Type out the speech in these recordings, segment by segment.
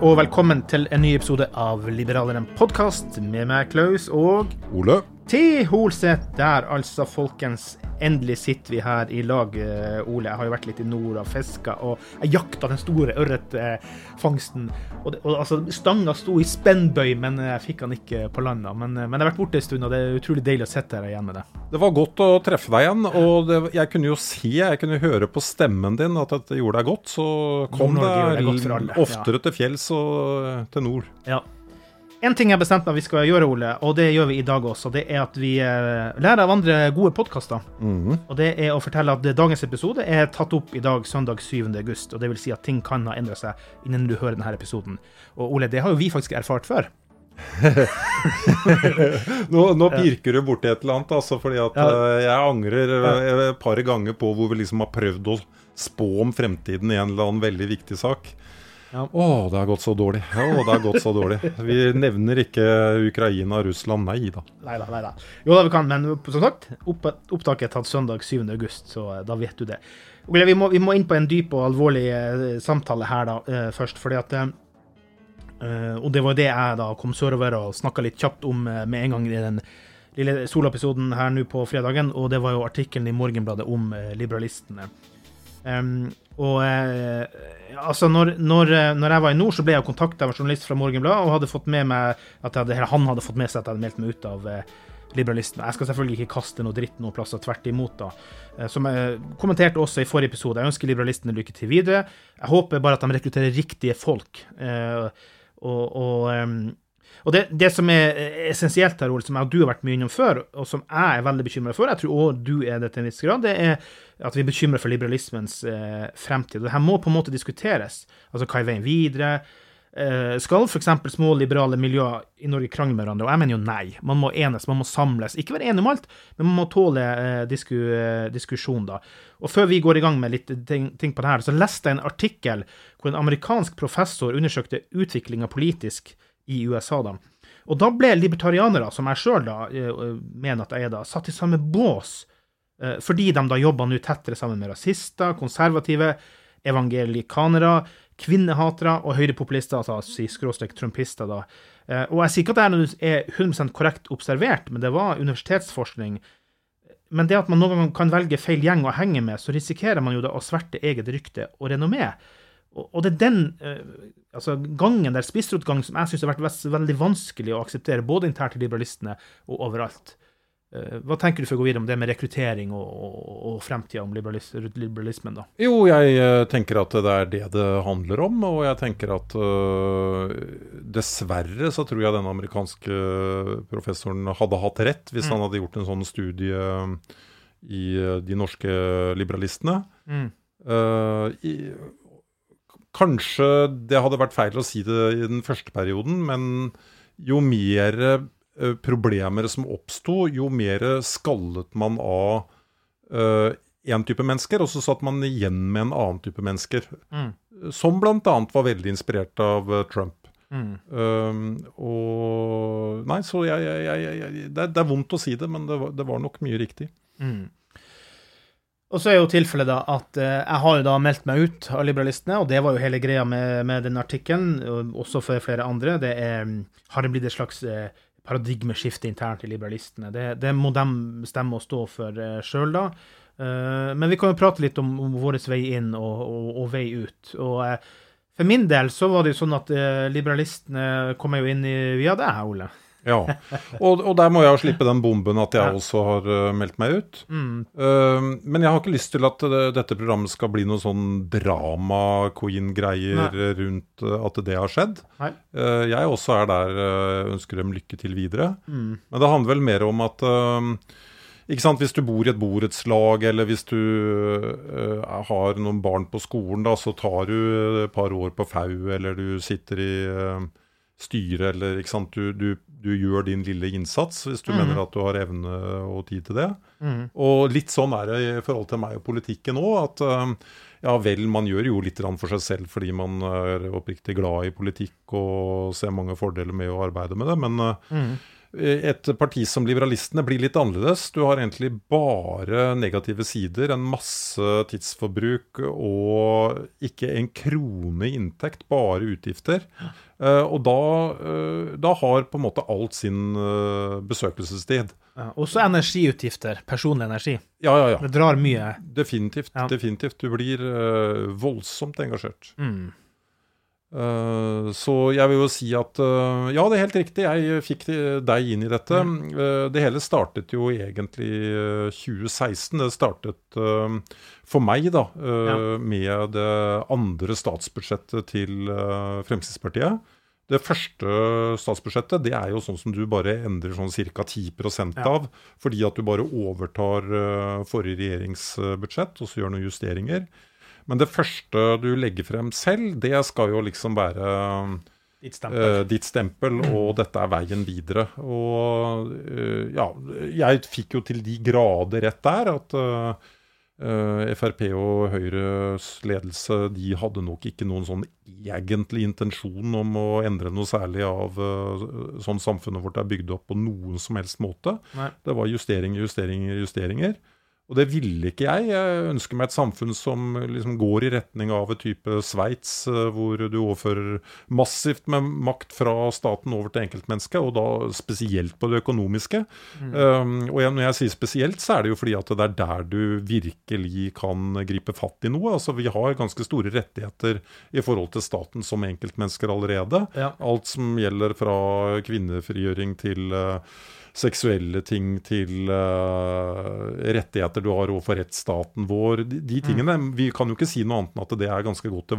Og velkommen til en ny episode av Liberaleren podkast med meg, Klaus, og Ole? Til Holset Der altså, folkens. Endelig sitter vi her i lag, eh, Ole. Jeg har jo vært litt i nord og fiska, og jeg jakta den store ørretfangsten. Og, og altså, stanga sto i spennbøy, men jeg fikk han ikke på land. da. Men, eh, men jeg har vært borte en stund, og det er utrolig deilig å sitte her igjen med deg. Det var godt å treffe deg igjen, og det, jeg kunne jo se, jeg kunne høre på stemmen din at dette gjorde deg godt. Så kom deg oftere ja. til fjells og eh, til nord. Ja. En ting jeg har bestemt meg vi skal gjøre, Ole, og det gjør vi i dag også, det er at vi eh, lærer av andre gode podkaster. Og det er å fortelle at dagens episode er tatt opp i dag, søndag 7. august. Og det vil si at ting kan ha endret seg innen du hører denne episoden. Og Ole, det har jo vi faktisk erfart før. Nå, nå pirker du borti et eller annet, altså, fordi at Ja. eh, jeg angrer eh, et par ganger på hvor vi liksom har prøvd å spå om fremtiden i en eller annen veldig viktig sak. Ja. Å, det har gått så dårlig. Å, det har gått så dårlig. Vi nevner ikke Ukraina og Russland, nei da. Nei da, nei da. Jo da, vi kan, men som sagt, opp, opptaket er tatt søndag 7. august, så eh, da vet du det. Okay, vi må, vi må inn på en dyp og alvorlig eh, samtale her da, eh, først, fordi at eh, eh, Og det var det jeg da kom sørover og snakka litt kjapt om eh, med en gang i den lille soloepisoden her nå på fredagen, og det var jo artikkelen i Morgenbladet om liberalistene. Um, og eh, altså når, når, eh, når jeg var i nord, så ble jeg kontakta av en journalist fra Morgenbladet og hadde fått med meg at hadde, han hadde fått med seg at jeg hadde meldt meg ut av eh, liberalistene. Jeg skal selvfølgelig ikke kaste noe dritt noen plasser, tvert imot. da. Eh, som jeg kommenterte også i forrige episode, jeg ønsker liberalistene lykke til videre. Jeg håper bare at de rekrutterer riktige folk. Eh, og, og, og det, det som er essensielt her, Ole, som jeg og du har vært mye innom før, og som jeg er veldig bekymra for, jeg tror også du er det til en viss grad, det er at vi er bekymra for liberalismens eh, fremtid. Og det her må på en måte diskuteres. Altså, hva er veien videre? Eh, skal f.eks. små liberale miljøer i Norge krangle med hverandre? Og jeg mener jo nei. Man må enes, man må samles. Ikke være enig om alt, men man må tåle eh, disku, eh, diskusjon, da. Og før vi går i gang med litt ting, ting på det her, så leste jeg en artikkel hvor en amerikansk professor undersøkte utviklinga politisk i USA, da. Og da ble libertarianere, som jeg sjøl mener at jeg er, da, satt i samme bås eh, fordi de da jobba nå tettere sammen med rasister, konservative, evangelikanere, kvinnehatere og høyrepopulister, altså skråstrek trumpister, da. Eh, Og jeg sier ikke at det er 100 korrekt observert, men det var universitetsforskning. Men det at man noen ganger kan velge feil gjeng å henge med, så risikerer man jo da å sverte eget rykte og renommé. Og, det er den eh, altså gangen der spissrotgang som jeg syns har vært veldig vanskelig å akseptere, både internt i liberalistene og overalt. Eh, hva tenker du for å gå videre om det med rekruttering og, og, og fremtida om liberalis liberalismen, da? Jo, jeg eh, tenker at det er det det handler om. Og jeg tenker at øh, dessverre så tror jeg denne amerikanske professoren hadde hatt rett hvis han hadde gjort en sånn studie i de norske liberalistene. Mm. Uh, i, kanskje det hadde vært feil å si det i den første perioden, men jo mer eh, problemer som oppsto, jo mer skallet man av én type mennesker, og så satt man igjen med en annen type mennesker. Mm. Som bl.a. var veldig inspirert av eh, Trump. Mm. Um, og Nei, så jeg, jeg, jeg det, er, det, er, vondt å si det, men det var, det var nok mye riktig. Mm. Og så er jo tilfellet da at eh, jeg har jo da meldt meg ut av liberalistene, og det var jo hele greia med, med den artikkelen, også for flere andre. Det er, har det blitt et slags eh, paradigmeskifte internt i liberalistene. Det, det må de bestemme og stå for uh, sjøl, da. Men vi kan jo prate litt om, om vår vei inn og, og, og vei ut. Og for min del så var det jo sånn at liberalistene kom jo inn i, via deg, Ole. Ja, og, og, der må jeg jo slippe den bomben at jeg også har uh, meldt meg ut. Mm. Uh, men jeg har ikke lyst til at uh, dette programmet skal bli noe sånn drama-queen-greier rundt at det har skjedd. jeg også er der, ønsker dem lykke til videre. Mm. Men det handler vel mer om at ikke sant, Hvis du bor i et borettslag, eller hvis du har noen barn på skolen, da, så tar du et par år på FAU, eller du sitter i styre, eller ikke sant? Du, du, du, gjør din lille innsats hvis du mm. mener at du har evne og tid til det. Mm. Og litt sånn er det i forhold til meg og politikken òg. At uh, ja vel, man gjør jo litt for seg selv fordi man er oppriktig glad i politikk og ser mange fordeler med å arbeide med det. Men uh, mm. Et parti som Liberalistene blir litt annerledes. Du har egentlig bare negative sider. En masse tidsforbruk og ikke en krone inntekt, bare utgifter. Uh, og da, uh, da, har på en måte alt sin besøkelsestid. Ja, også energiutgifter. Personlig energi. Ja, ja, ja. Det drar mye. Definitivt. Ja. definitivt. Du blir voldsomt engasjert. Mm. Så jeg vil jo si at ja, det er helt riktig. Jeg fikk deg inn i dette. Mm. det hele startet jo egentlig 2016. Det startet for meg, da, med det andre statsbudsjettet til Fremskrittspartiet. Det første statsbudsjettet det er jo sånn som du bare endrer sånn ca. 10 ja. av. Fordi at du bare overtar forrige regjeringsbudsjett og så gjør noen justeringer. Men det første du legger frem selv, det skal jo liksom være ditt stempel, uh, ditt stempel og dette er veien videre. Og uh, ja, jeg fikk jo til de grader rett der at Uh, Frp og Høyres ledelse de hadde nok ikke noen sånn egentlig intensjon om å endre noe særlig av sånn samfunnet vårt er bygd opp på noen som helst måte. Nei. Det var justeringer, justeringer, justeringer. Og det ville ikke jeg. Jeg ønsker meg et samfunn som liksom går i retning av et type Sveits, eh, hvor du overfører massivt med makt fra staten over til enkeltmennesket, og da spesielt på det økonomiske. Mm. Um, og når jeg sier spesielt, så er det jo fordi at det er der du virkelig kan gripe fatt i noe. Altså Vi har ganske store rettigheter i forhold til staten som enkeltmennesker allerede. Ja. Alt som gjelder fra kvinnefrigjøring til uh, seksuelle ting til uh, rettigheter du har overfor rettsstaten vår. De, de tingene. Mm. Vi kan jo ikke si noe annet enn at det er ganske godt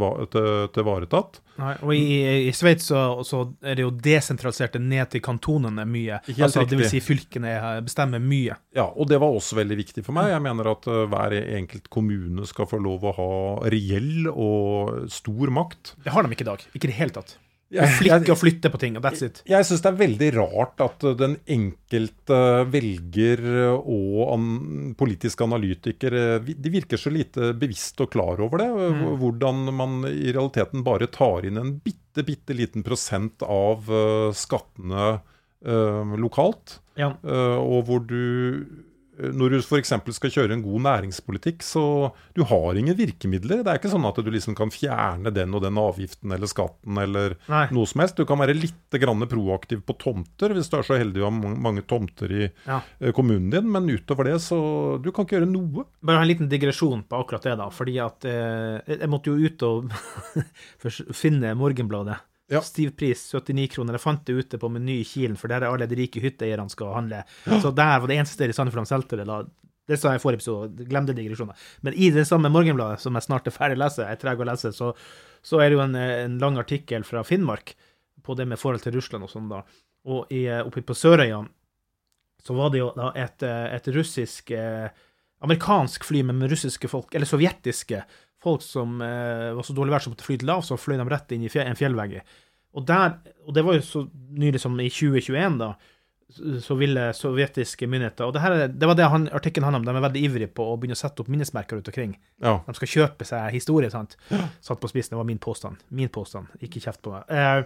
tilvaretatt. Nei, og I, i Sveits så, så, er det jo desentraliserte ned til kantonene mye. Helt altså, det vil si fylkene bestemmer mye. Ja, og det var også veldig viktig for meg. Jeg mener at uh, hver enkelt kommune skal få lov å ha reell og stor makt. Det har de ikke i dag. Ikke i det hele tatt. Flikke og flytte på ting, og that's it. Jeg syns det er veldig rart at den enkelte velger og an, politisk analytiker De virker så lite bevisst og klar over det. Mm. Hvordan man i realiteten bare tar inn en bitte, bitte liten prosent av uh, skattene eh, lokalt. Ja. Uh, og hvor du når du f.eks. skal kjøre en god næringspolitikk, så du har ingen virkemidler. Det er ikke sånn at du liksom kan fjerne den og den avgiften eller skatten eller Nei. noe som helst. Du kan være litt proaktiv på tomter, hvis du er så heldig å ha mange tomter i ja. Eh, kommunen din. Men utover det, så du kan ikke gjøre noe. Bare en liten digresjon på akkurat det, da. Fordi at eh, jeg måtte jo ut og finne Morgenbladet. Ja. Stiv pris, 79 kroner. Jeg fant det ute på Meny i Kilen, for der er alle de rike hytteeierne skal handle. Så der var det eneste stedet i Sandefjord de solgte det. da. Det sa jeg i forrige episode, glem den digresjonen. Men i det samme Morgenbladet, som jeg snart er ferdig å lese, jeg er treg å lese, så, så, er det jo en, en, lang artikkel fra Finnmark på det med forhold til Russland og sånn, da. Og i, oppe på Sørøya så var det jo da et, et russisk eh, amerikansk fly, med russiske folk, eller sovjetiske folk som eh, var så dårlig vær som måtte fly til lav, så fløy de rett inn i fjell, en fjellvegg. Og, der, og det var jo så nylig som i 2021, da, så ville sovjetiske myndigheter Og det, her, det var det han, artikkelen handler om, de er veldig ivrige på å begynne å sette opp minnesmerker rundt omkring. Ja. De skal kjøpe seg historie, sant. Satt på spissen, det var min påstand. Min påstand, ikke kjeft på meg. Eh,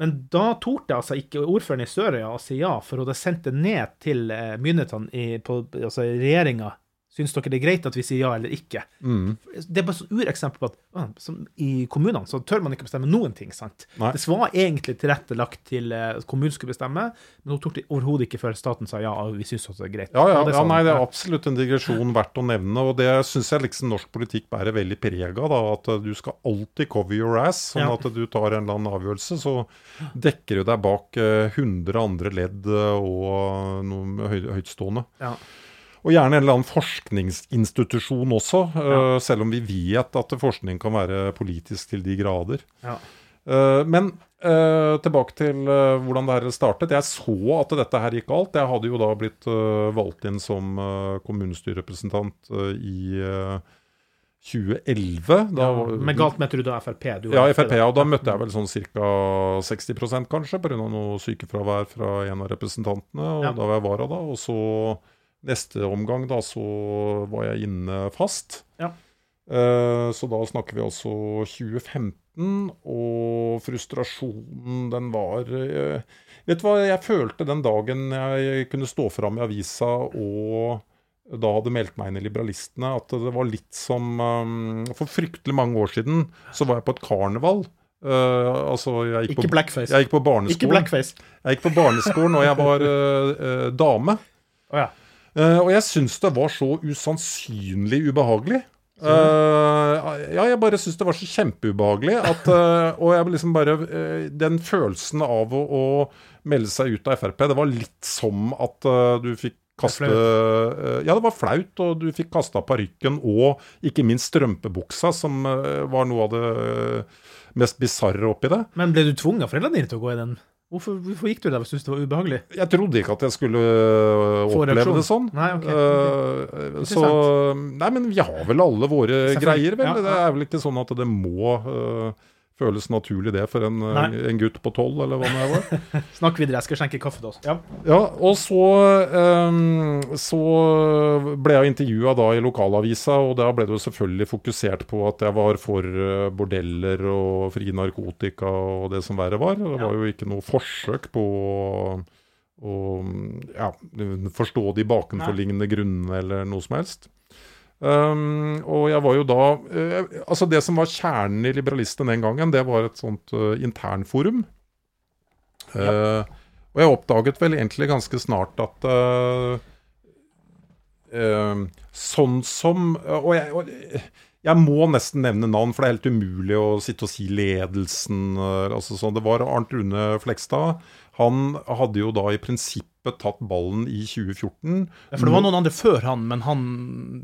men da torde altså ikke ordføreren i Sørøya å si ja, for hun hadde sendt det ned til eh, myndighetene i på, altså regjeringa. Syns dere det er greit at vi sier ja eller ikke? Mm. Det er bare et ureksempel på at å, som i kommunene så tør man ikke bestemme noen ting. sant? Nei. Det var egentlig tilrettelagt til eh, at kommunen skulle bestemme, men hun torde overhodet ikke før staten sa ja, vi synes også det er greit. Ja, ja, Og sånn, ja, nei, det er absolutt en digresjon verdt å nevne. Og det syns jeg liksom norsk politikk bærer veldig preg av. At uh, du skal alltid cover your ass. Sånn Ja. at du tar en eller annen avgjørelse, så dekker du deg bak uh, 100 andre ledd og noe høy, høytstående. Ja. Og gjerne en eller annen forskningsinstitusjon også, uh, selv om vi vet at forskning kan være politisk til de grader. Ja. Uh, men uh, tilbake til eh, hvordan det her startet. Jeg så at dette her gikk galt. Jeg hadde jo da blitt eh, valgt inn som kommunestyrerepresentant eh, i eh, 2011. Da, Ja, men galt meter du da Frp? Du ja, Frp. Ja, og da møtte jeg vel sånn ca. 60% kanskje, pga. noe sykefravær fra en av representantene. Og Ja. da var jeg vara, da. Og så neste omgang, da, så var jeg inne fast. Ja. Eh, så da snakker vi altså 2015, og frustrasjonen, den var eh, Vet du hva jeg følte den dagen jeg kunne stå fram i avisa og da hadde meldt meg inn i Liberalistene, at det var litt som um, For fryktelig mange år siden så var jeg på et karneval. Uh, altså, jeg gikk, Ikke på, blackface. jeg gikk på barneskolen. Ikke blackface. Jeg gikk på barneskolen, og jeg var uh, uh, dame. Oh, ja. Eh, og jeg syns det var så usannsynlig ubehagelig. Uh, ja, jeg bare syns det var så kjempeubehagelig. At, uh, og jeg liksom bare uh, Den følelsen av å, å melde seg ut av Frp, det var litt som at du fikk kaste Ja, det var flaut, og du fikk kasta parykken og ikke minst strømpebuksa, som var noe av det mest bisarre oppi det. Men ble du tvunget av foreldrene dine til å gå i den? Hvorfor, hvorfor gikk du der syntes det var ubehagelig? Jeg trodde ikke at jeg skulle øh, oppleve det sånn. Nei, okay. Uh, så Nei, men vi har vel alle våre greier, vel. Ja, ja. Det er vel ikke sånn at det må øh, føles naturlig det for en, øh, en gutt på tolv, eller hva det var. Snakk videre, jeg skal skjenke kaffe til oss. Ja. Ja, og så, um, så ble jeg intervjua da i lokalavisa, og da ble det jo selvfølgelig fokusert på at jeg var for øh, bordeller og fri narkotika og det som verre var. Det var jo ikke noe forsøk på å å ja, forstå de bakenforliggende grunnene eller noe som helst. Um, og jeg var jo da uh, Altså Det som var kjernen i Liberalistene den gangen, det var et sånt uh, internforum. Eh, og jeg oppdaget vel egentlig ganske snart at eh, eh, Sånn som Og jeg, og jeg må nesten nevne navn, for det er helt umulig å sitte og si ledelsen. altså sånn. Det var Arnt Rune Flekstad. Han hadde jo da i prinsippet tatt ballen i 2014. Ja, For det var noen andre før han, men han,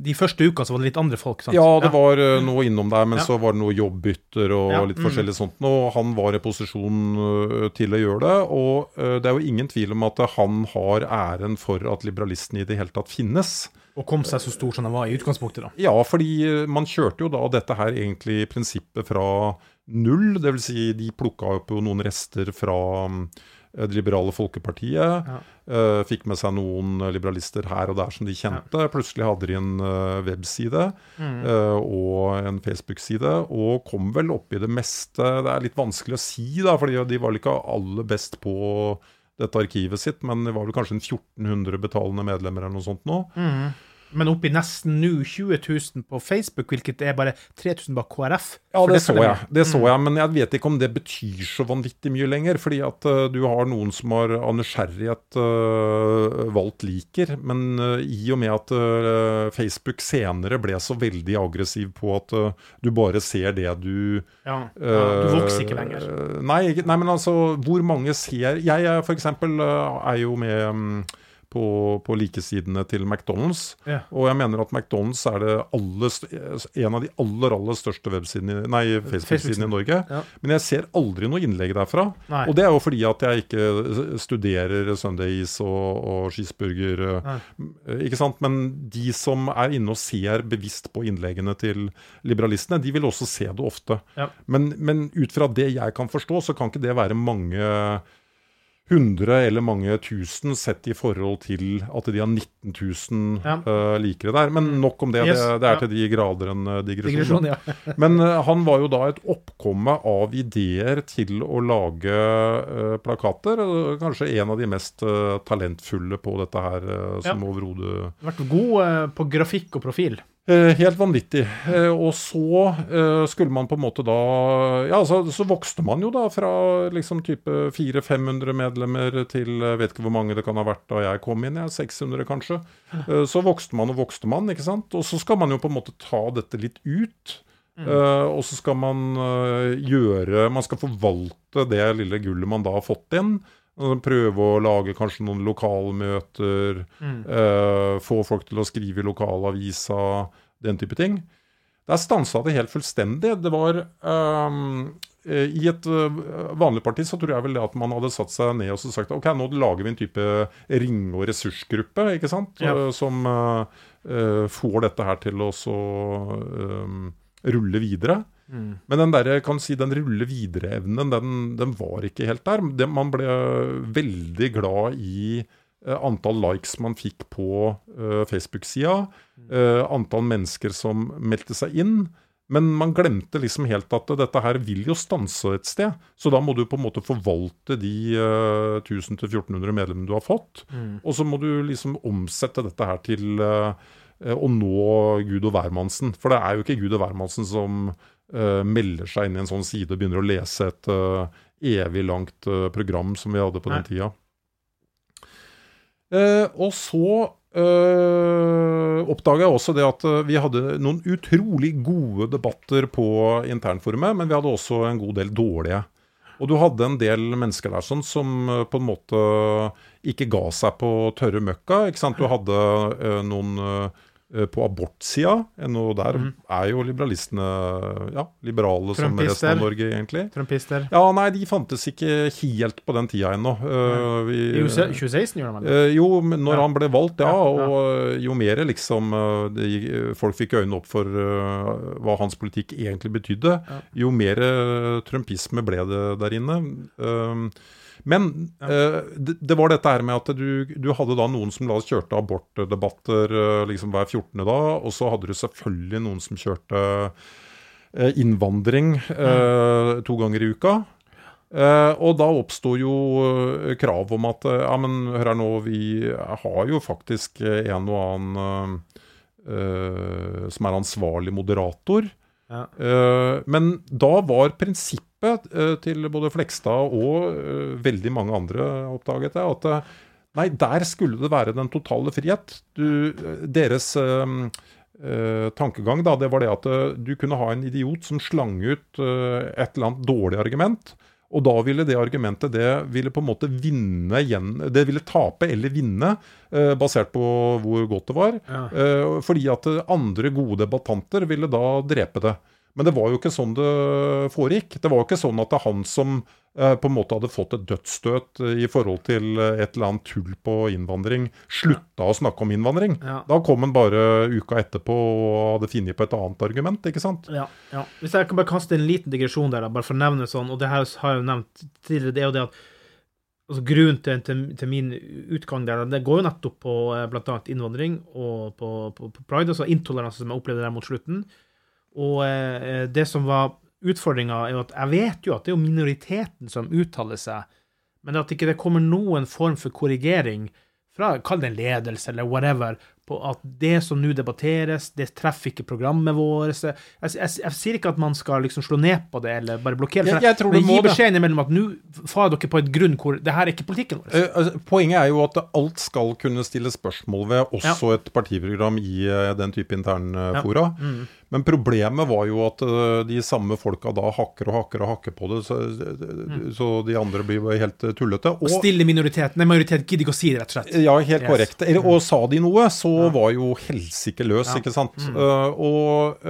de første uka så var det litt andre folk. sant? Ja, det var uh, noe innom der, men Ja. så var det noe jobbbytter og Ja, litt mm. forskjellig sånt. Og han var i posisjon uh, til å gjøre det. Og uh, det er jo ingen tvil om at han har æren for at liberalisten i det hele tatt finnes. Og kom seg så stor som han var i utgangspunktet, da. Ja, fordi man kjørte jo da dette her egentlig i prinsippet fra null. Det vil si, de plukka opp noen rester fra mm, Det liberale folkepartiet. eh, fikk med seg noen liberalister her og der som de kjente. Plutselig hadde de en uh, webside eh, og en Facebook-side, og kom vel opp i det meste. Det er litt vanskelig å si, da, for de var vel ikke aller best på dette arkivet sitt, men det var vel kanskje en 1400 betalende medlemmer eller noe sånt nå. Men opp i nesten nå 20 000 på Facebook, hvilket er bare 3000 bak KrF. Ja, det, det så jeg. Det så jeg, Men jeg vet ikke om det betyr så vanvittig mye lenger. Fordi at uh, du har noen som har av nysgjerrighet uh, valgt liker. Men uh, i og med at Facebook senere ble så veldig aggressiv på at du bare ser det du Ja, ja, du vokser ikke lenger. Nei, nei, men altså, hvor mange ser Jeg er eh, er jo med mm, på, på likesidene til McDonald's. Ja. Og jeg mener at McDonald's er det aller, en av de aller aller største Facebook-sidene i Norge. Ja. Men jeg ser aldri noe innlegg derfra. Nei. Og det er jo fordi at jeg ikke studerer Sundays og, og cheeseburger. Nei. Ikke sant? Men de som er inne og ser bevisst på innleggene til liberalistene, de vil også se det ofte. Ja. Men, men ut fra det jeg kan forstå, så kan ikke det være mange hundre eller mange tusen sett i forhold til at de har 19 000 Ja. uh, likere der. Men nok om det. Yes, det, det er ja. til de grader en eh, Digresjon, digresjon. ja. Men uh, han var jo da et oppkomme av ideer til å lage uh, plakater. Kanskje en av de mest talentfulle på dette her som Ja. overhodet Vært god på grafikk og profil. Eh, helt vanvittig. Eh, og så eh, skulle man på en måte da Ja, altså, så vokste man jo da fra liksom type 400-500 medlemmer til jeg vet ikke hvor mange det kan ha vært da jeg kom inn, jeg. 600 kanskje. Så vokste man og vokste man, ikke sant. Og så skal man jo på en måte ta dette litt ut. Mm. og så skal man gjøre Man skal forvalte det lille gullet man da har fått inn. Prøve å lage kanskje noen lokalmøter. eh, få folk til å skrive i lokalavisa. Den type ting. Der stansa det helt fullstendig. Det var ehm, eh, I et eh, vanlig parti så tror jeg vel det at man hadde satt seg ned og sagt ok, nå lager vi en type ring- og ressursgruppe ikke sant? Ja. Eh, som eh, eh, får dette her til å så rulle videre. Men den der, kan si, den rulle videre-evnen, den, den var ikke helt der. Det, man ble veldig glad i uh, antall likes man fikk på uh, Facebook-sida. Uh, antall mennesker som meldte seg inn. Men man glemte liksom helt at dette her vil jo stanse et sted. Så da må du på en måte forvalte de uh, 1000-1400 medlemmene du har fått. Og så må du liksom omsette dette her til eh, å nå Gud og hvermannsen. For det er jo ikke Gud og hvermannsen som eh, melder seg inn i en sånn side og begynner å lese et uh, evig langt uh, program som vi hadde på Nei. den tida. Og så uh, oppdaga jeg også det at vi hadde noen utrolig gode debatter på internforumet, men vi hadde også en god del dårlige. Og du hadde en del mennesker der sånn, som på en måte ikke ga seg på tørre møkka. ikke sant? Du hadde noen på abortsida. Og der er jo liberalistene ja, liberale som resten av Norge, egentlig. Trumpister. Ja, nei, de fantes ikke helt på den tida ennå. Eh, vi- I 2016 gjorde man det. Eh, jo, når Ja. han ble valgt, ja. Ja, ja. Og eh, jo mer liksom de, folk fikk øynene opp for uh, hva hans politikk egentlig betydde, jo mer eh, trumpisme ble det der inne. Um, men ja. det, det var dette her med at du, du hadde da noen som la oss kjørte abortdebatter eh, liksom hver 14. da, og så hadde du selvfølgelig noen som kjørte eh, innvandring eh, to ganger i uka. Uh, og da oppsto jo uh, krav om at uh, ja, men hør her nå, vi har jo faktisk eh, en og annen eh, eh, som er ansvarlig moderator. Eh, men da var prinsippet eh, til både Flekstad og eh, veldig mange andre, oppdaget jeg, at nei, der skulle det være den totale frihet. Du, deres eh, tankegang da, det var det at du kunne ha en idiot som slang ut eh, et eller annet dårlig argument. Og da ville det argumentet det ville på en måte vinne igjen Det ville tape eller vinne, eh, basert på hvor godt det var. Ja. Eh, fordi at andre gode debattanter ville da drepe det. Men det var jo ikke sånn det foregikk. Det var jo ikke sånn at det er han som på en måte hadde fått et dødsstøt eh, i forhold til eh, et eller annet tull på innvandring, slutta å snakke om innvandring. Ja. Da kom han bare uka etterpå og hadde funnet på et annet argument, ikke sant? Ja, ja. Hvis jeg kan bare kaste en liten digresjon der, da, bare for å nevne sånn, og det her har jeg jo nevnt tidligere, det er jo det at altså Grunnen til, til, til min utgang der, det går jo nettopp på bl.a. innvandring og på, på, på pride, altså intoleranse som jeg opplevde der mot slutten. Og eh, det som var utfordringa, er jo at jeg vet jo at det er jo minoriteten som uttaler seg, men at ikke det kommer noen form for korrigering fra, kall det en ledelse eller whatever, på at det som nå debatteres, det treffer ikke programmet vårt. Jeg, jeg, jeg, sier ikke at man skal liksom slå ned på det eller bare blokkere, Jeg- jeg tror men gi beskjeden imellom at nå farer dere på et grunn hvor det her er ikke politikken vår. Eh, altså, poenget er jo at alt skal kunne stille spørsmål ved, også et partiprogram i eh, den type internfora. Mm. Men problemet var jo at uh, de samme folka da hakker og hakker og hakker på det, så, mm. så de andre blir helt uh, tullete. Og, og stille minoriteten. Nei, majoritet gidder ikke å si det, rett og slett. Ja, helt yes. korrekt. Og sa de noe, så var jo helsike løs, ja. ikke sant. Mm. Uh, og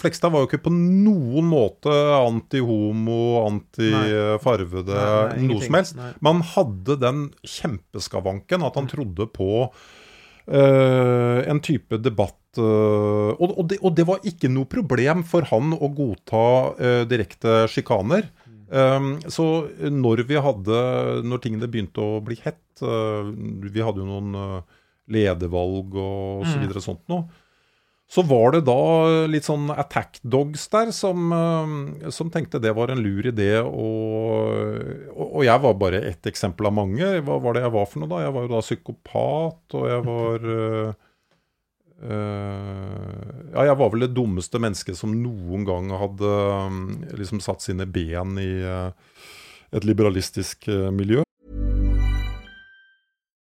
Flekstad var jo ikke på noen måte anti-homo, anti-farvede, noe som helst. Nei. Man hadde den kjempeskavanken at han mm. trodde på en type debatt uh, og, og, det, og, det, var ikke noe problem for han å godta uh, direkte sjikaner. Um, så når vi hadde Når tingene begynte å bli hett uh, Vi hadde jo noen ledervalg og så mm. videre og sånt noe. Så var det da litt sånn attack dogs der som, som tenkte det var en lur idé. Og, og, jeg var bare ett eksempel av mange. Hva var det jeg var for noe da? Jeg var jo da psykopat, og jeg var Uh, ja, jeg var vel det dummeste mennesket som noen gang hadde liksom satt sine ben i et liberalistisk miljø.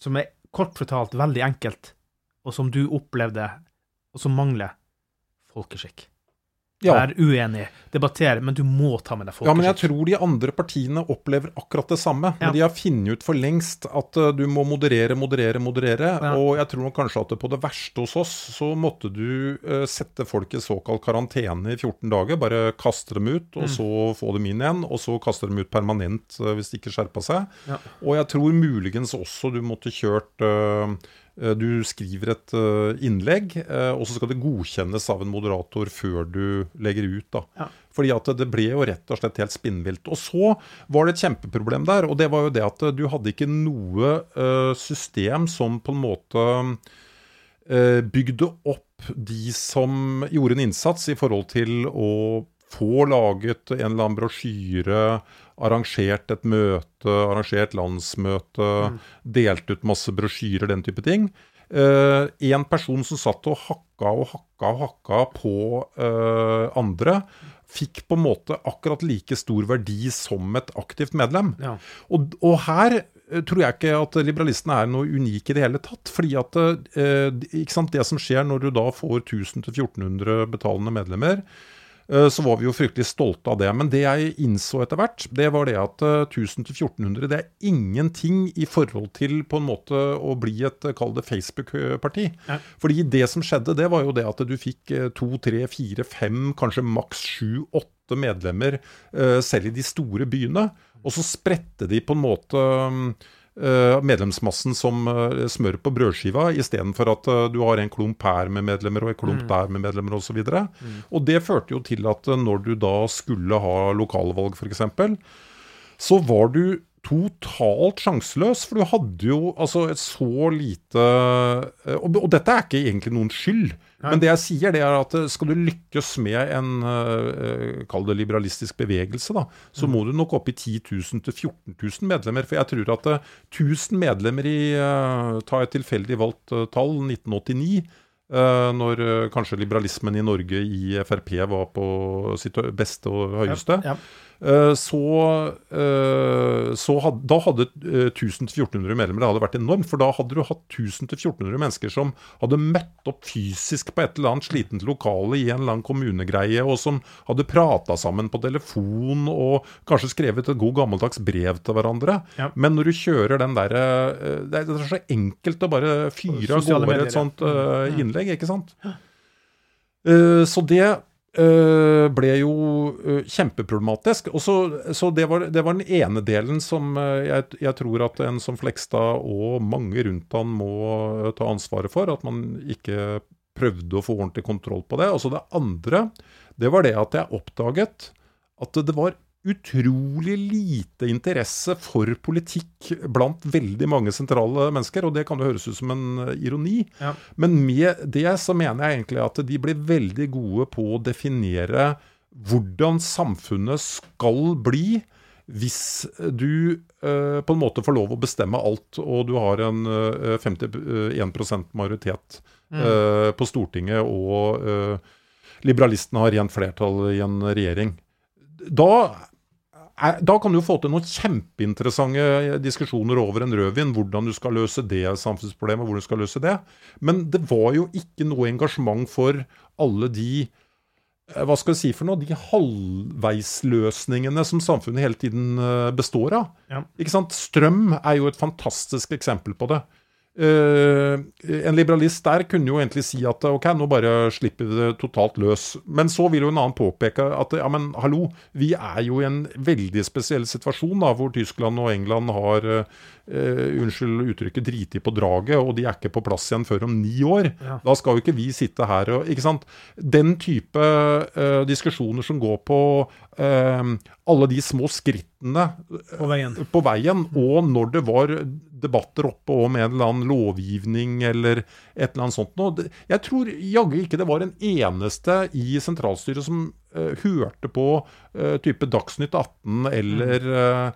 som er kort fortalt veldig enkelt, og som du opplevde, og som mangler folkeskikk. Ja. er uenig, debattere, men du må ta med deg folket. Ja, men jeg tror de andre partiene opplever akkurat det samme. Ja. Men de har funnet ut for lengst at uh, du må moderere, moderere, moderere. Ja. Og jeg tror kanskje at på det verste hos oss, så måtte du uh, sette folk i såkalt karantene i 14 dager. Bare kaste dem ut, og mm. så få dem inn igjen. Og så kaste dem ut permanent uh, hvis de ikke skjerpa seg. Ja. Og jeg tror muligens også du måtte kjørt Eh, du skriver et eh, innlegg, eh, og så skal det godkjennes av en moderator før du legger ut. da. Ja. Fordi at det ble jo rett og slett helt spinnvilt. Og så var det et kjempeproblem der, og det var jo det at du hadde ikke noe system som på en måte bygde opp de som gjorde en innsats i forhold til å få laget en eller annen brosjyre, arrangert et møte, arrangert landsmøte, mm. delt ut masse brosjyrer, den type ting. Uh, en person som satt og hakka og hakka og hakka på uh, andre, fikk på en måte akkurat like stor verdi som et aktivt medlem. Ja. Og, og, her eh, tror jeg ikke at liberalistene er noe unike i det hele tatt. fordi at uh, Det som skjer når du da får 1000-1400 betalende medlemmer, så var vi jo fryktelig stolte av det. Men det jeg innså etter hvert, det var det at 1000-1400 det er ingenting i forhold til på en måte å bli et kall det Facebook-parti. Ja. Fordi det som skjedde, det var jo det at du fikk to, tre, fire, fem, kanskje maks sju, åtte medlemmer selv i de store byene. Og så spredte de på en måte uh, medlemsmassen som uh, smør på brødskiva, istedenfor at uh, du har en klump her med medlemmer og en klump mm. der med medlemmer osv. Og, så mm. og det førte jo til at når du da skulle ha lokalvalg f.eks., så var du totalt sjanseløs. For du hadde jo altså et så lite og, og, dette er ikke egentlig noen skyld. Men det jeg sier, det er at eh, skal du lykkes med en uh, kall det liberalistisk bevegelse, da, så må mm. du nok opp i 10 000 til 14 000 medlemmer. For jeg tror at uh, 1000 medlemmer i Ta et tilfeldig valgt tall, 1989. Uh, når kanskje liberalismen i Norge i Frp var på sitt beste og høyeste. Ja, ja. Eh, så, eh, så had, Da hadde 1000-1400 eh, medlemmer det hadde vært enormt. For da hadde du hatt 1000-1400 mennesker som hadde møtt opp fysisk på et eller annet slitent lokale i en eller annen kommunegreie, og som hadde prata sammen på telefon og kanskje skrevet et god gammeldags brev til hverandre. Ja. Men når du kjører den derre Det er så enkelt å bare fyre av gårde et sånt uh, innlegg, ikke sant? Så det ble jo uh, kjempeproblematisk. Og så, så det, var, det, var, den ene delen som uh, jeg, jeg, tror at en som Flekstad og mange rundt han må ta ansvaret for. At man ikke prøvde å få ordentlig kontroll på det. Og så det andre, det var det at jeg oppdaget at det var utrolig lite interesse for politikk blant veldig mange sentrale mennesker. Og det kan jo høres ut som en eh, ironi. Ja. Men med det så mener jeg egentlig at de blir veldig gode på å definere hvordan samfunnet skal bli hvis du eh, på en måte får lov å bestemme alt, og du har en eh, 51% majoritet mm. eh, på Stortinget, og liberalistene har rent flertall i en regjering. Da er, da kan du få til noen kjempeinteressante diskusjoner over en rødvin. Hvordan du skal løse det samfunnsproblemet, hvordan du skal løse det. Men det var jo ikke noe engasjement for alle de eh, hva skal jeg si for noe, de halvveisløsningene som samfunnet hele tiden eh, består av. Ja. Ikke sant? Strøm er jo et fantastisk eksempel på det. Uh, en liberalist der kunne jo egentlig si at ok, nå bare slipper vi det totalt løs. Men så vil jo en annen påpeke at ja, men hallo, vi er jo i en veldig spesiell situasjon da, hvor Tyskland og England har uh, unnskyld uttrykket, driti på draget, og de er ikke på plass igjen før om ni år. Ja. Da skal jo ikke vi sitte her og ikke sant? Den type uh, diskusjoner som går på alle de små skrittene på veien. på veien, og når det var debatter oppe om en eller annen lovgivning eller et eller annet sånt noe. Jeg tror jaggu ikke det var en eneste i sentralstyret som hørte på type Dagsnytt 18 eller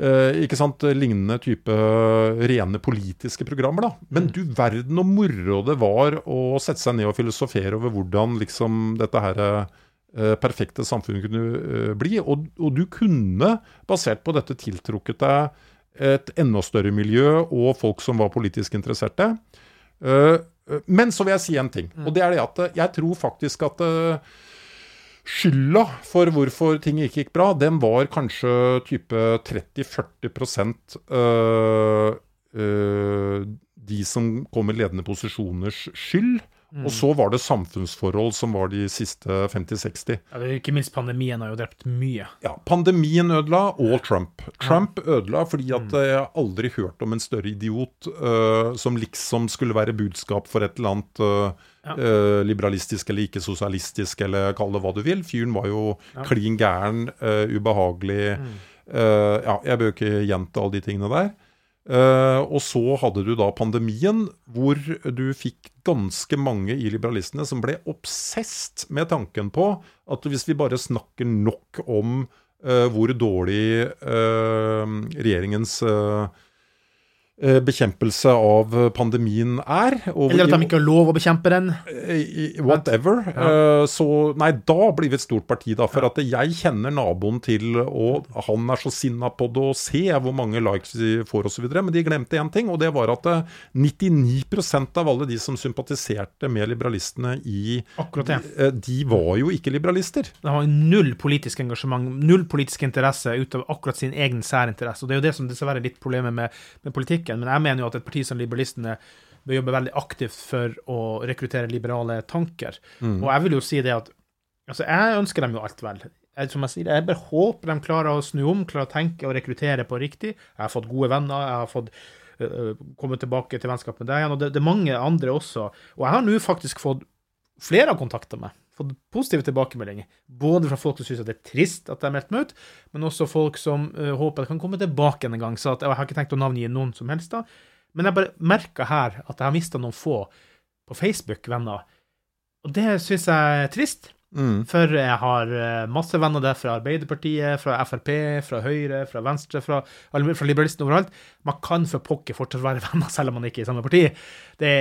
Uh, ikke sant, lignende type rene politiske programmer. da. Men mm. du verden og moro det var å sette seg ned og filosofere over hvordan liksom dette her uh, perfekte samfunnet kunne uh, bli. Og, og, du kunne, basert på dette, tiltrukket deg et enda større miljø og folk som var politisk interesserte. men så vil jeg si en ting, mm. og det er det at jeg tror faktisk at Skylda for hvorfor ting ikke gikk bra, den var kanskje type 30-40% øh, øh, de som kom i ledende posisjoners skyld. Mm. Og så var det samfunnsforhold som var de siste 50-60. Ja, ikke minst pandemien har jo drept mye. Ja, Pandemien ødela, og Trump. Trump ødela fordi at mm. jeg aldri hørt om en større idiot uh, som liksom skulle være budskap for et eller annet uh, ja. uh, liberalistisk eller ikke sosialistisk, eller kall det hva du vil. Fyren var jo ja. klin gæren, ubehagelig. Mm. ja, jeg bør ikke gjenta alle de tingene der. Uh, og så hadde du da pandemien, hvor du fikk ganske mange i liberalistene som ble obsesst med tanken på at hvis vi bare snakker nok om uh, hvor dårlig uh, regjeringens eh, bekjempelse av pandemien er. Eller at de ikke har lov å bekjempe den. Whatever. Ja. Så nei, da blir vi et stort parti, da. For at jeg kjenner naboen til, og han er så sinna på det, og se hvor mange likes de får osv. Men de glemte én ting, og det var at eh, 99% av alle de som sympatiserte med liberalistene i Akkurat det. De, De var jo ikke liberalister. De har null politisk engasjement, null politisk interesse utover akkurat sin egen særinteresse. Og Det er jo det som dessverre er litt problemet med, med politikken. Men jeg mener jo at et parti som Liberalistene bør jobbe veldig aktivt for å rekruttere liberale tanker. Mm. Og jeg vil jo si det at altså jeg ønsker dem jo alt vel. Jeg, som jeg sier, jeg bare håper de klarer å snu om, klarer å tenke og rekruttere på riktig. Jeg har fått gode venner, jeg har fått øh, komme tilbake til vennskap med deg igjen, og det, det er mange andre også. Og jeg har nå faktisk fått flere har kontakta meg, fått positive tilbakemeldinger. Både fra folk som syns det er trist at de meldt meg ut, men også folk som uh, håper jeg kan komme tilbake en gang. Så at, jeg har ikke tenkt å navngi noen som helst, da. Men jeg bare merker her at jeg har mista noen få på Facebook-venner. Og det syns jeg er trist. Mm. For jeg har eh, masse venner der fra Arbeiderpartiet, fra Frp, fra Høyre, fra Venstre, fra, fra liberalistene overalt. Man kan for pokker fortsatt være venner selv om man ikke er i samme parti. Det,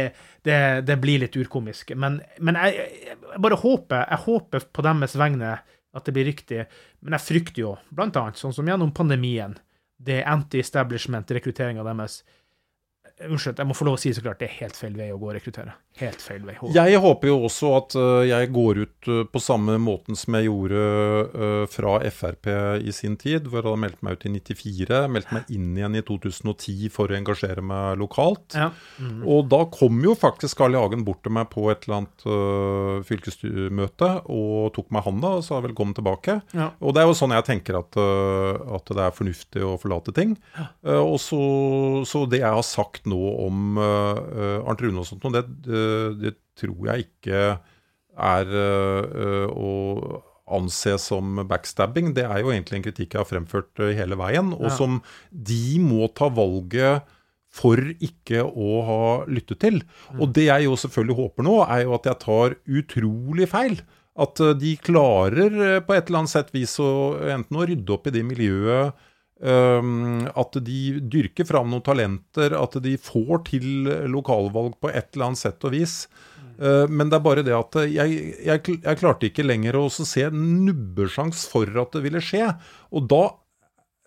det, det blir litt urkomisk. Men, men jeg, jeg bare håper, jeg håper på deres vegne at det blir riktig. Men jeg frykter jo, blant annet, sånn som gjennom pandemien, det anti-establishment, rekrutteringa deres. Unnskyld, jeg må få lov å si så klart, det er helt feil vei å gå og rekruttere. Helt feil vei. Jeg håper jo også at øh, jeg går ut øh, på samme måten som jeg gjorde øh, fra Frp i sin tid, hvor jeg hadde meldt meg ut i 94, meldt meg inn igjen i 2010 for å engasjere meg lokalt. Ja. Mm. Og da kom jo faktisk Carl I. Hagen bort til meg på et eller annet fylkesmøte og tok meg handa og sa velkommen tilbake. Ja. Og det er jo sånn jeg tenker at, at det er fornuftig å forlate ting. Ja. og så, så det jeg har sagt nå om uh, Arnt Rune og sånt, noe, det, det, det tror jeg ikke er å anse som backstabbing. Det er jo egentlig en kritikk jeg har fremført hele veien, og Ja. som de må ta valget for ikke å ha lyttet til. Og det jeg jo selvfølgelig håper nå, er jo at jeg tar utrolig feil. At de klarer på et eller annet sett vis å enten å rydde opp i det miljøet at de dyrker fram noen talenter, at de får til lokalvalg på et eller annet sett og vis. Eh, men det er bare det at jeg, jeg, jeg klarte ikke lenger å se nubbesjans for at det ville skje. Og da,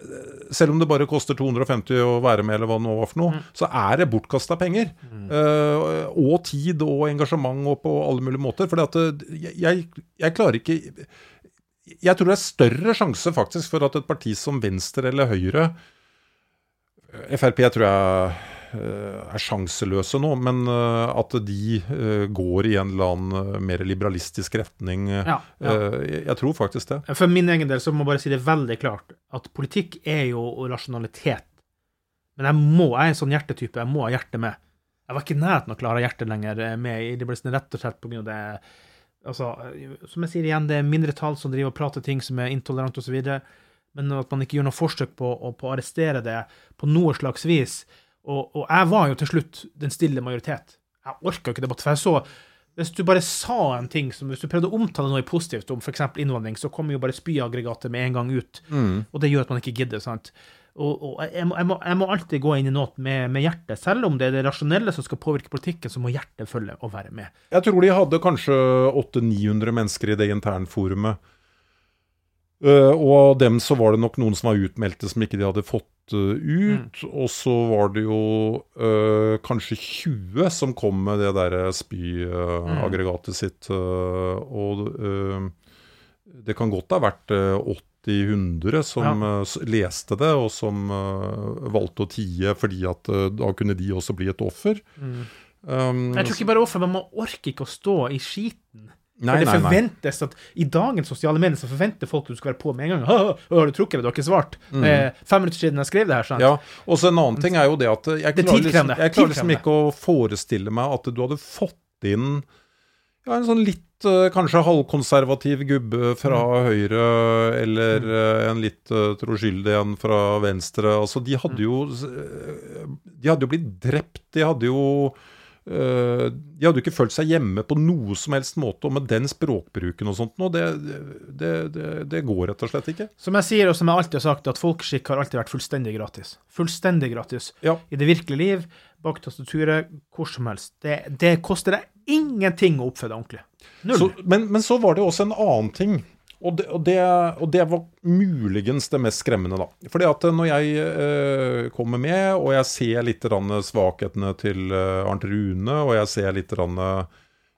eh, selv om det bare koster 250 å være med, eller hva det nå var for noe, så er det bortkasta penger. Eh, og tid og engasjement og på alle mulige måter. For jeg, jeg, jeg klarer ikke Jeg tror det er større sjanse faktisk for at et parti som Venstre eller Høyre Frp tror jeg eh, er sjanseløse nå, men eh, at de eh, går i en eller annen eh, mer liberalistisk retning eh, Ja, ja. eh, jeg- Jeg tror faktisk det. For min egen del så må jeg bare si det veldig klart at politikk er jo rasjonalitet. Men jeg må, jeg er en sånn hjertetype, jeg må ha hjertet med. Jeg var ikke i nærheten av å klare hjertet lenger eh, med i liberalistene, rett og slett av det altså, eh, Som jeg sier igjen, det er mindretall som driver og prater ting som er intolerante osv., men at man ikke gjør noe forsøk på, å- på arrestere det på noe slags vis. Og, og jeg var jo til slutt den stille majoritet. Jeg orka ikke debatt, for jeg så hvis du bare sa en ting som Hvis du prøvde å omtale noe positivt om f.eks. innvandring, så kommer jo bare spyaggregatet med en gang ut. Og det gjør at man ikke gidder. sant? Og, og jeg, må, jeg, må, jeg, må, alltid gå inn i noe med, med, hjertet. Selv om det er det rasjonelle som skal påvirke politikken, så må hjertet følge og være med. Jeg tror de hadde kanskje 800-900 mennesker i det internforumet. Uh, og av dem så var det nok noen som var utmeldte som ikke de hadde fått uh, ut. Mm. Og så var det jo uh, kanskje 20 som kom med det derre spyaggregatet mm. sitt. og det kan godt ha vært 80 100 som ja. Eh, leste det, og som eh, valgte å tie fordi at eh, da kunne de også bli et offer. Mm. Um, jeg tror ikke bare offer, men man orker ikke å stå i skiten. Nei, for det forventes nei. at I dagens sosiale medier så forventer folk at du skal være på med en gang. Hå, hå, hå, 'Har du trukket det? Du har ikke svart.' Mm. Eh, fem minutter siden jeg skrev det her. sant? Ja, og så En annen ting er jo det at jeg klarer, liksom, jeg klarer liksom ikke å forestille meg at du hadde fått inn ja, en sånn litt eh, kanskje halvkonservativ gubbe fra Mm. Høyre, eller mm. en litt uh, troskyldig en fra Venstre. Altså, de hadde jo Mm. eh, De hadde jo blitt drept. De hadde jo De hadde jo ikke følt seg hjemme på noe som helst måte, og med den språkbruken og sånt nå, det, det, det, det går rett og slett ikke. Som jeg sier, og som jeg alltid har sagt, at folkeskikk har alltid vært fullstendig gratis. Fullstendig gratis. Ja. I det virkelige liv, bak tastaturet, hvor som helst. Det, det koster deg ingenting å oppføre deg ordentlig. Så, men, men så var det også en annen ting. Og det, og, det, og det var muligens det mest skremmende, da. Fordi at når jeg eh, kommer med, og jeg ser litt svakhetene til eh, Arnt Rune, og jeg ser litt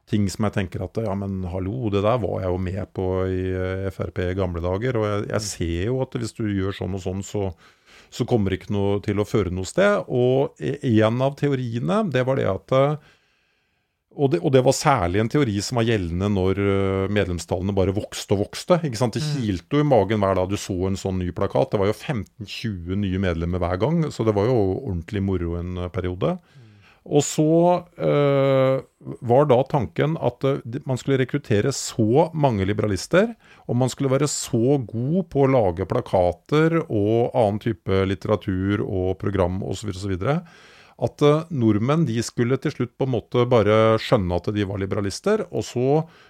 ting som jeg tenker at ja, men hallo, det der var jeg jo med på i eh, Frp i gamle dager. Og jeg, jeg ser jo at hvis du gjør sånn og sånn, så, så kommer ikke noe til å føre noe sted. Og en av teoriene, det var det at eh, og det, og det, var særlig en teori som var gjeldende når øh, medlemstallene bare vokste og vokste. ikke sant? Det kilte jo i magen hver dag du så en sånn ny plakat. Det var jo 15-20 nye medlemmer hver gang, så det var jo ordentlig moro en periode. periode. Og så øh, var da tanken at øh, man skulle rekruttere så mange liberalister, og man skulle være så god på å lage plakater og annen type litteratur og program osv. osv at uh, nordmenn de skulle til slutt på en måte bare skjønne at de var liberalister. Og så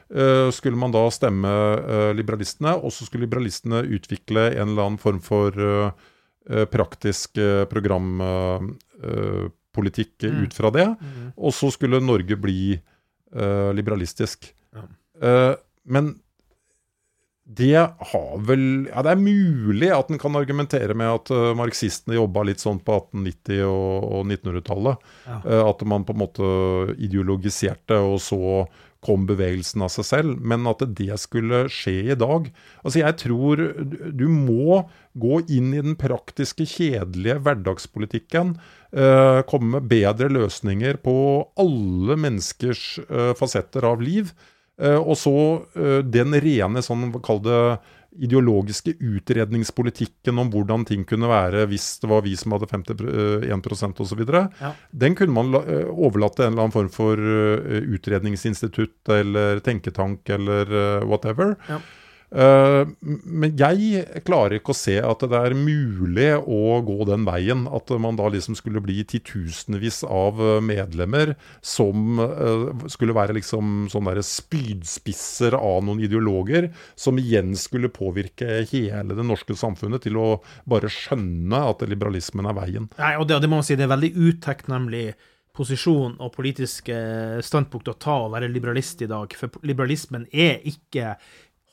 øh, skulle man da stemme øh, liberalistene, og så skulle liberalistene utvikle en eller annen form for praktisk programpolitikk mm. ut fra det. Mm. Og så skulle Norge bli liberalistisk. Ja. men det har vel Ja, det er mulig at en kan argumentere med at uh, marxistene jobba litt sånn på 1890- og, og 1900-tallet. Ja. Uh, at man på en måte ideologiserte, og så kom bevegelsen av seg selv. Men at det skulle skje i dag Altså, jeg tror du må gå inn i den praktiske, kjedelige hverdagspolitikken. Uh, komme med bedre løsninger på alle menneskers fasetter av liv. Uh, og så uh, den rene sånn, kall det ideologiske utredningspolitikken om hvordan ting kunne være hvis det var vi som hadde 51% osv. Ja. Den kunne man uh, overlatt til en eller annen form for utredningsinstitutt eller tenketank eller whatever. Ja. Uh, men jeg klarer ikke å se at det er mulig å gå den veien. At man da liksom skulle bli titusenvis av eh, medlemmer som uh, skulle være liksom sånne der spydspisser av noen ideologer, som igjen skulle påvirke hele det norske samfunnet til å bare skjønne at liberalismen er veien. Nei, og det, det må man si, det er veldig utakknemlig posisjon og politiske standpunkt å ta å være liberalist i dag. For liberalismen er ikke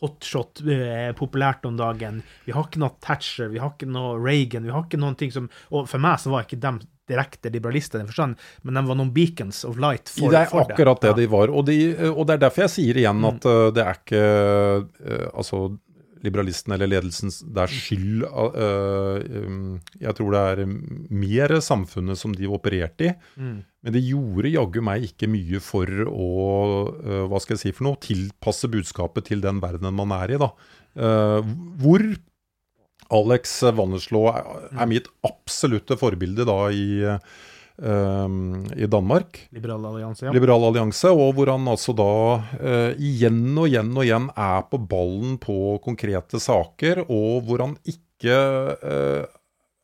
hotshot eh, populært om dagen. Vi har ikke noe Thatcher, vi har ikke noe Reagan, vi har ikke noen ting som Og for meg så var ikke dem direkte liberalister i den forstand, men de var noen beacons of light for det. Er akkurat det, det de var. Og, de, og, det er derfor jeg sier igjen at mm. det er ikke uh, Altså liberalisten eller ledelsen det er skyld uh, Jeg tror det er mer samfunnet som de opererte i. Mm. Men det gjorde jaggu meg ikke mye for å uh, hva skal jeg si for noe, tilpasse budskapet til den verdenen man er i. da. Uh, hvor Alex Wannerslå er, mitt absolutte forbilde da i Um, i Danmark. Liberal allianse, ja. Liberal allianse, Og hvor han altså da uh, igjen og igjen og igjen er på ballen på konkrete saker, og hvor han ikke uh,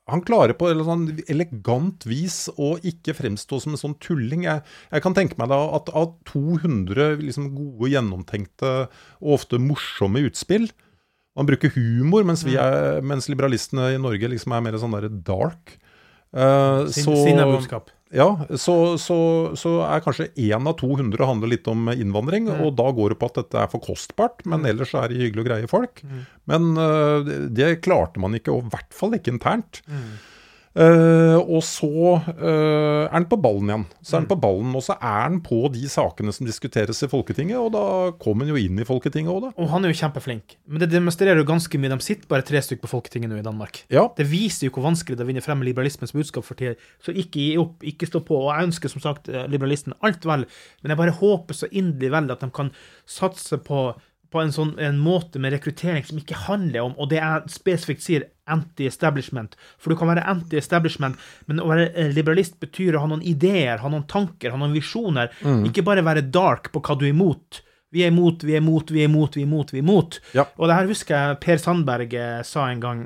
han klarer på et sånn elegant vis å ikke fremstå som en sånn tulling. Jeg, jeg kan tenke meg da at av 200 liksom gode, gjennomtenkte og ofte morsomme utspill Man bruker humor, mens, vi mm. er, mens liberalistene i Norge liksom er mer sånn der dark. Uh, Sin, så, budskap. Ja, så, så, så, er kanskje én av 200 handler litt om innvandring, mm. og da går det på at dette er for kostbart, men mm. ellers er det hyggelige og greie folk. Mm. Men uh, det klarte man ikke, og i hvert fall ikke internt. Mm. Uh, og så uh, er han på ballen igjen. Så er han mm. på ballen, og så er han på de sakene som diskuteres i Folketinget, og da kommer han jo inn i Folketinget òg, da. Og han er jo kjempeflink. Men det demonstrerer jo ganske mye. De sitter bare tre stykker på Folketinget nå i Danmark. Ja. Det viser jo hvor vanskelig det er å vinne frem liberalismens budskap for tida. Så ikke gi opp, ikke stå på. Og jeg ønsker som sagt eh, liberalisten alt vel, men jeg bare håper så inderlig vel at de kan satse på på en sånn en måte med rekruttering som ikke handler om, og det jeg spesifikt sier, anti-establishment. For du kan være anti-establishment, men å være eh, liberalist betyr å ha noen ideer, ha noen tanker, ha noen visjoner. Mm. Ikke bare være dark på hva du er imot. Vi er imot, vi er imot, vi er imot, vi er imot. vi er imot. Ja. Og det her husker jeg Per Sandberg eh, sa en gang,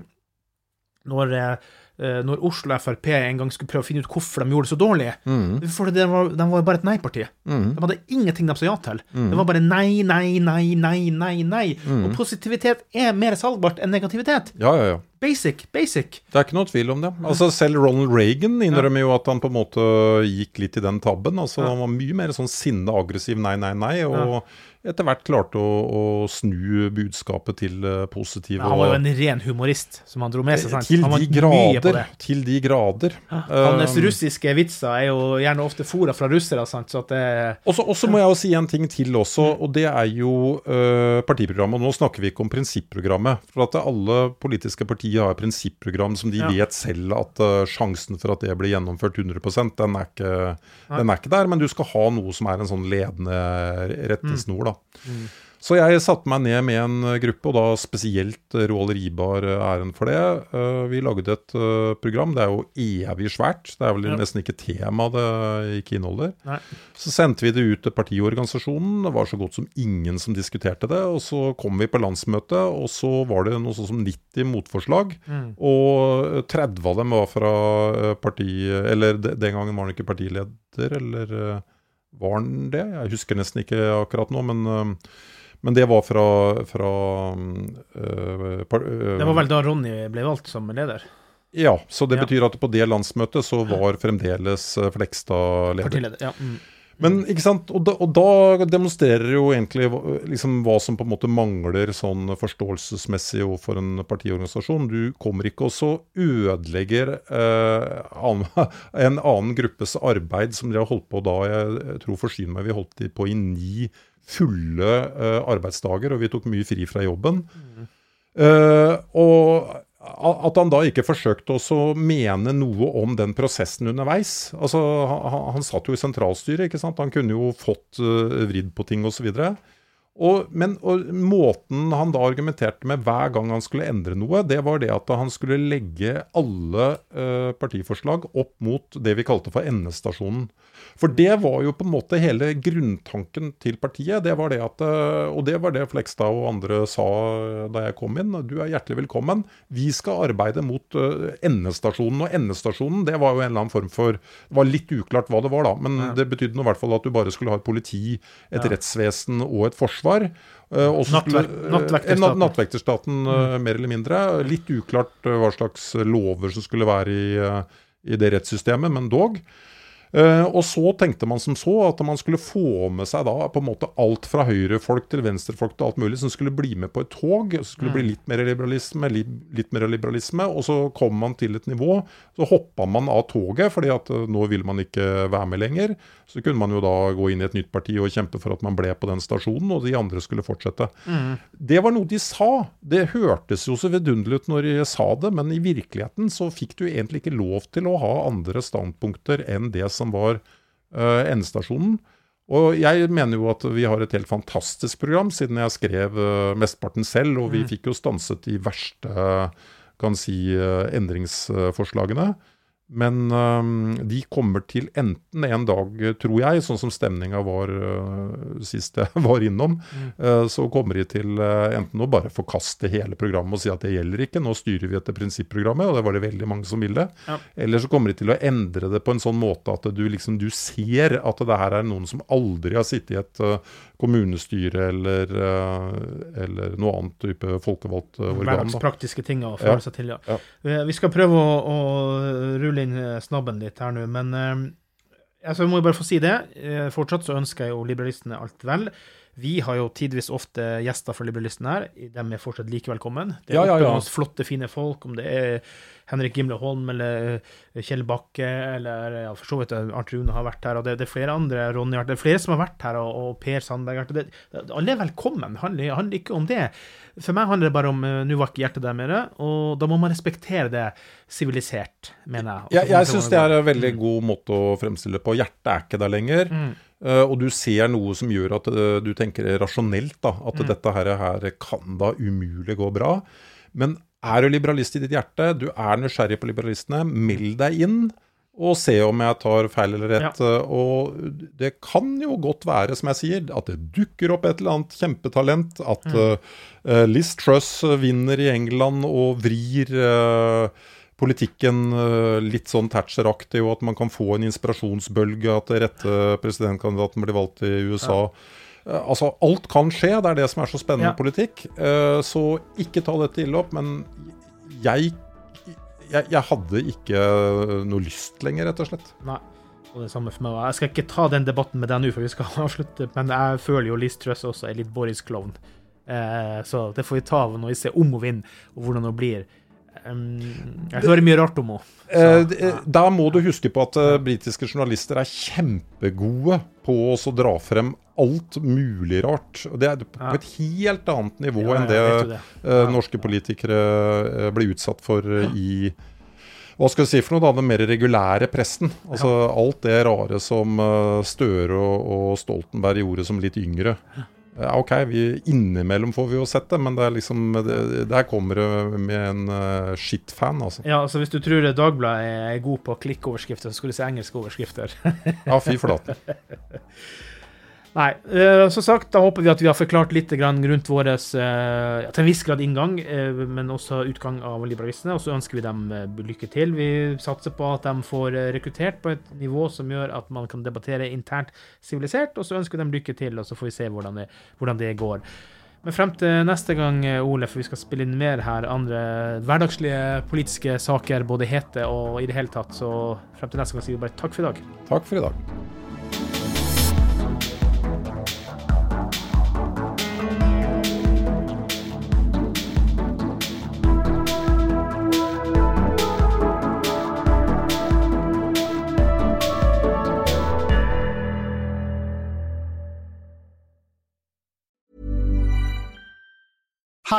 når eh, eh, når Oslo Frp en gang skulle prøve å finne ut hvorfor de gjorde det så dårlig. Mm. For det var, de var bare et nei-parti. Mm. De hadde ingenting de sa ja til. Mm. Det var bare nei, nei, nei, nei, nei. nei. Mm. Og positivitet er mer salgbart enn negativitet. Ja, ja, ja. Basic, basic. Det er ikke noe tvil om det. Altså Selv Ronald Reagan innrømmer jo at han på en måte gikk litt i den tabben. Altså Han var mye mer sånn sinne, aggressiv nei, nei, nei. Og etter hvert klarte å, å snu budskapet til uh, positive. Han var jo en ren humorist, som han dro med seg. Sant? Til han var de grader. Til de grader. Hans Um, russiske vitser er jo gjerne ofte fora fra russere, sant? så at det også, også, og så må jeg jo si en ting til også, og det er jo uh, partiprogrammet. Og nå snakker vi ikke om prinsipprogrammet. For at alle politiske partier har et prinsipprogram som de Ja. vet selv at uh, sjansen for at det blir gjennomført 100% den er, ikke, den er ikke der. Men du skal ha noe som er en sånn ledende rettesnor, da. Så jeg satte meg ned med en gruppe, og da spesielt Roald Ribar æren for det. Eh, Vi lagde et eh, program. Det er jo evig svært. Det er vel Ja. nesten ikke tema det ikke inneholder. Nei. Så sendte vi det ut til partiorganisasjonen. Det var så godt som ingen som diskuterte det. Og så kom vi på landsmøtet, og så var det noe sånn som 90 motforslag. Mm. Og 30 av dem var fra eh, parti... Eller den gangen var han ikke partileder, eller eh, var han det? Jeg husker nesten ikke akkurat nå, men eh, men det var fra, fra øh, par, øh, Det var vel da Ronny ble valgt som leder? Ja, så det Ja. betyr at på det landsmøtet så var fremdeles øh, Flekstad leder. Partileder, ja. Mm. Men ikke sant, og da, og da demonstrerer jo egentlig liksom hva som på en måte mangler sånn forståelsesmessig overfor en partiorganisasjon. Du kommer ikke og så ødelegger eh, en annen gruppes arbeid som de har holdt på da, jeg, jeg tror forsyne meg, vi holdt på i ni fulle uh, arbeidsdager, og vi tok mye fri fra jobben. Uh, og at han da ikke forsøkte å mene noe om den prosessen underveis. Altså, han, han- satt jo i sentralstyret, ikke sant. Han kunne jo fått uh, vridd på ting osv. Og, men og måten han da argumenterte med hver gang han skulle endre noe, det var det at han skulle legge alle eh, partiforslag opp mot det vi kalte for endestasjonen. For det var jo på en måte hele grunntanken til partiet. Det var det at, eh, og det var det Flekstad og andre sa da jeg kom inn. Du er hjertelig velkommen. Vi skal arbeide mot eh, endestasjonen. Og endestasjonen det var jo en eller annen form for Det var litt uklart hva det var, da. Men det betydde i hvert fall at du bare skulle ha et politi, et Ja. rettsvesen og et forsvar. Eh, og så Nattverk- skulle- eh, nattvekterstaten. Nattvekterstaten, mm. mer eller mindre. Litt uklart eh, hva slags lover som skulle være i, eh, i det rettssystemet, men dog. Eh, og så tenkte man som så at man skulle få med seg da på en måte alt fra høyrefolk til venstrefolk til alt mulig som skulle bli med på et tog. Så skulle det bli litt mer liberalisme, litt, mer liberalisme. Og så kom man til et nivå, så hoppa man av toget fordi at eh, nå vil man ikke være med lenger. Så kunne man jo da gå inn i et nytt parti og kjempe for at man ble på den stasjonen, og de andre skulle fortsette. Det var noe de sa. Det hørtes jo så vidunderlig ut når de sa det, men i virkeligheten så fikk du egentlig ikke lov til å ha andre standpunkter enn det som var uh, endestasjonen. Og jeg mener jo at vi har et helt fantastisk program, siden jeg skrev uh, mesteparten selv, og vi fikk jo stanset de verste kan si, eh, endringsforslagene. Men de kommer til enten en dag, tror jeg, sånn som stemninga var eh, sist jeg var innom, eh, så kommer de til eh, enten å bare forkaste hele programmet og si at det gjelder ikke, nå styrer vi etter prinsipprogrammet, og det var det veldig mange som ville. Ja. Eller så kommer de til å endre det på en sånn måte at du liksom du ser at det her er noen som aldri har sittet i et kommunestyre eller, eh, eller noe annet type folkevalgt eh, organ. da. Hverdagspraktiske ting å forholde seg til, ja. Ja. Vi- Vi skal prøve å, å rulle inn eh, snabben litt her nå, men eh, altså, jeg må jo bare få si det. Eh, Fortsatt så ønsker jeg jo liberalistene alt vel. Vi har jo tidvis ofte gjester fra liberalistene her. De er fortsatt like velkommen. Det er Ja, ja, ja. flotte, fine folk, om det er Henrik Gimle Holm eller eh, Kjell Bakke eller ja, for så vidt eh, Arnt Rune har vært her, og det, det er flere andre, Ronny Hart, det er flere som har vært her, og, og Per Sandberg. Det, det, alle er velkommen. Det handler, handler ikke om det. For meg handler det bare om eh, Nå var ikke hjertet der mer, og da må man respektere det sivilisert, mener jeg. Ja, Jeg, jeg syns det er en veldig god måte å fremstille det på. Hjertet er ikke der lenger. Mm. Uh, og du ser noe som gjør at uh, du tenker rasjonelt da, at Mm. dette her, her kan da umulig gå bra. Men er du liberalist i ditt hjerte, du er nysgjerrig på liberalistene, meld deg inn. Og se om jeg tar feil eller rett. Ja. Og det kan jo godt være, som jeg sier, at det dukker opp et eller annet kjempetalent. At Mm. uh, Liz Truss vinner i England og vrir uh, politikken uh, litt sånn Thatcher-aktig, og at man kan få en inspirasjonsbølge, at det rette presidentkandidaten blir valgt i USA. Ja. Uh, altså, alt kan skje, det er det som er så spennende ja. politikk. Uh, så ikke ta dette ille opp, men jeg, jeg, jeg hadde ikke noe lyst lenger, rett og slett. Nei. Og det samme for meg. Jeg skal ikke ta den debatten med deg nå, for vi skal avslutte, men jeg føler jo Liz Truss også er litt Boris-klovn. Eh, så det får vi ta når vi ser om hun vinner, og hvordan hun blir. jeg hører mye rart om henne. Eh, ja. Der må du huske på at uh, britiske journalister er kjempegode på å dra frem alt mulig rart. Det er på et helt annet nivå ja, enn det, det. Uh, norske politikere uh, blir utsatt for i hva skal vi si for noe, da, den mer regulære presten. Altså alt det rare som Støre og, og Stoltenberg gjorde som litt yngre. Ja, OK, vi, innimellom får vi jo sett det, men det er liksom, det, der kommer det med en uh, shit-fan, altså. Ja, altså Hvis du tror Dagbladet er god på klikkoverskrifter, så skulle du se engelske overskrifter. ja, fy flate. Nei, uh, som sagt, da håper vi at vi har forklart litt rundt vår uh, til en viss grad inngang, uh, men også utgang av liberalistene. Og så ønsker vi dem lykke til. Vi satser på at de får rekruttert på et nivå som gjør at man kan debattere internt sivilisert, og så ønsker vi dem lykke til, og så får vi se hvordan det, hvordan det går. Men frem til neste gang, Ole, for vi skal spille inn mer her, andre hverdagslige politiske saker, både hete og i det hele tatt, så frem til neste gang sier vi bare takk for i dag. Takk for i dag.